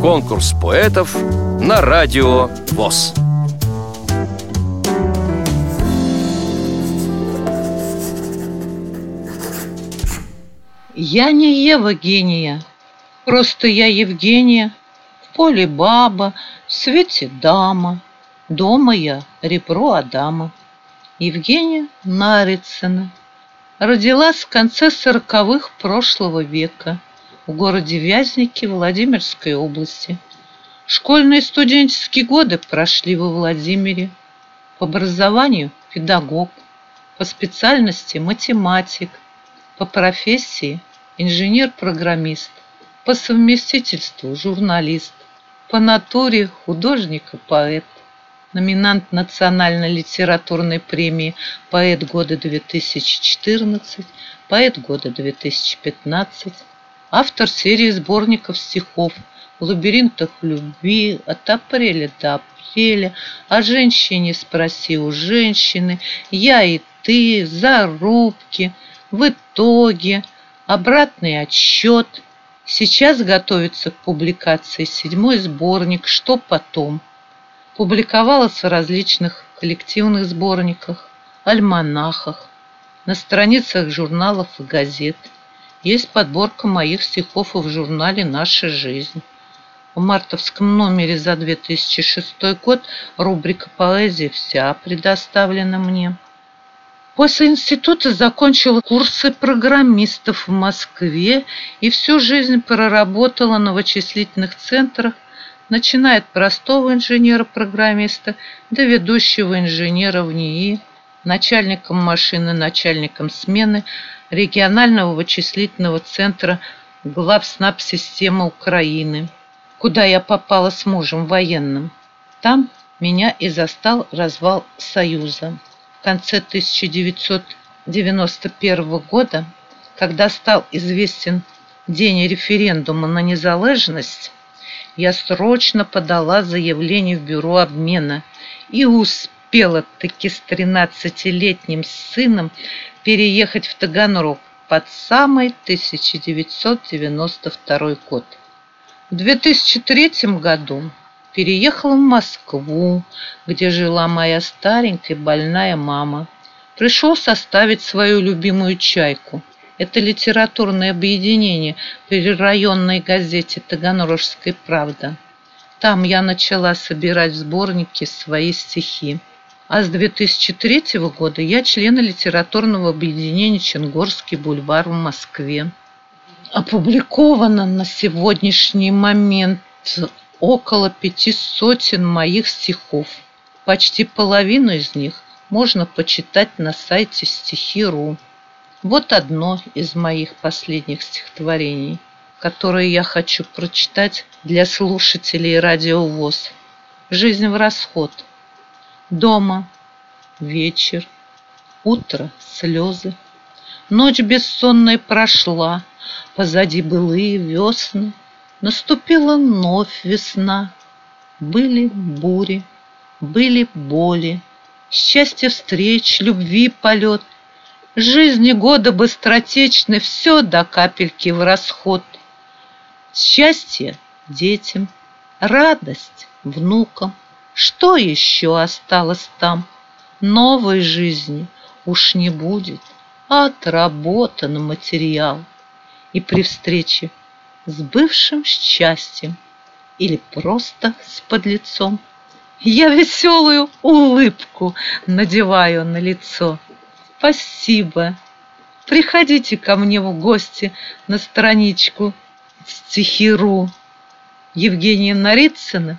Конкурс поэтов на радио ВОЗ. Я не Ева гения, просто я Евгения. В поле баба, в свете дама, дома я ребро Адама. Евгения Нарицына родилась в конце сороковых прошлого века в городе Вязники Владимирской области. Школьные и студенческие годы прошли во Владимире. По образованию педагог, по специальности математик, по профессии инженер-программист, по совместительству журналист, по натуре художник и поэт номинант Национальной литературной премии «Поэт года-2014», «Поэт года-2015», автор серии сборников стихов «В лабиринтах любви», «От апреля до апреля», «О женщине спроси у женщины», «Я и ты», «Зарубки», «В итоге», «Обратный отсчет», Сейчас готовится к публикации седьмой сборник «Что потом?». Публиковалась в различных коллективных сборниках, альманахах, на страницах журналов и газет. Есть подборка моих стихов в журнале «Наша жизнь». В мартовском номере за 2006 год рубрика «Поэзия вся» предоставлена мне. После института закончила курсы программистов в Москве и всю жизнь проработала на вычислительных центрах начиная от простого инженера-программиста до ведущего инженера в НИИ, начальником машины, начальником смены регионального вычислительного центра главснаб системы Украины, куда я попала с мужем военным. Там меня и застал развал Союза. В конце 1991 года, когда стал известен день референдума на незалежность, я срочно подала заявление в бюро обмена и успела таки с 13-летним сыном переехать в Таганрог под самый 1992 год. В 2003 году переехала в Москву, где жила моя старенькая больная мама. Пришел составить свою любимую чайку – это литературное объединение при районной газете «Таганрожская правда». Там я начала собирать в сборники свои стихи. А с 2003 года я член литературного объединения «Ченгорский бульвар» в Москве. Опубликовано на сегодняшний момент около пяти сотен моих стихов. Почти половину из них можно почитать на сайте стихи.ру. Вот одно из моих последних стихотворений, которое я хочу прочитать для слушателей радио ВОЗ. Жизнь в расход. Дома. Вечер. Утро. Слезы. Ночь бессонная прошла, Позади былые весны. Наступила вновь весна. Были бури, были боли, Счастье встреч, любви полет — Жизни года быстротечны, все до капельки в расход. Счастье детям, радость внукам. Что еще осталось там? Новой жизни уж не будет, а отработан материал. И при встрече с бывшим счастьем или просто с подлецом я веселую улыбку надеваю на лицо. Спасибо. Приходите ко мне в гости на страничку стихиру. Евгения Нарицына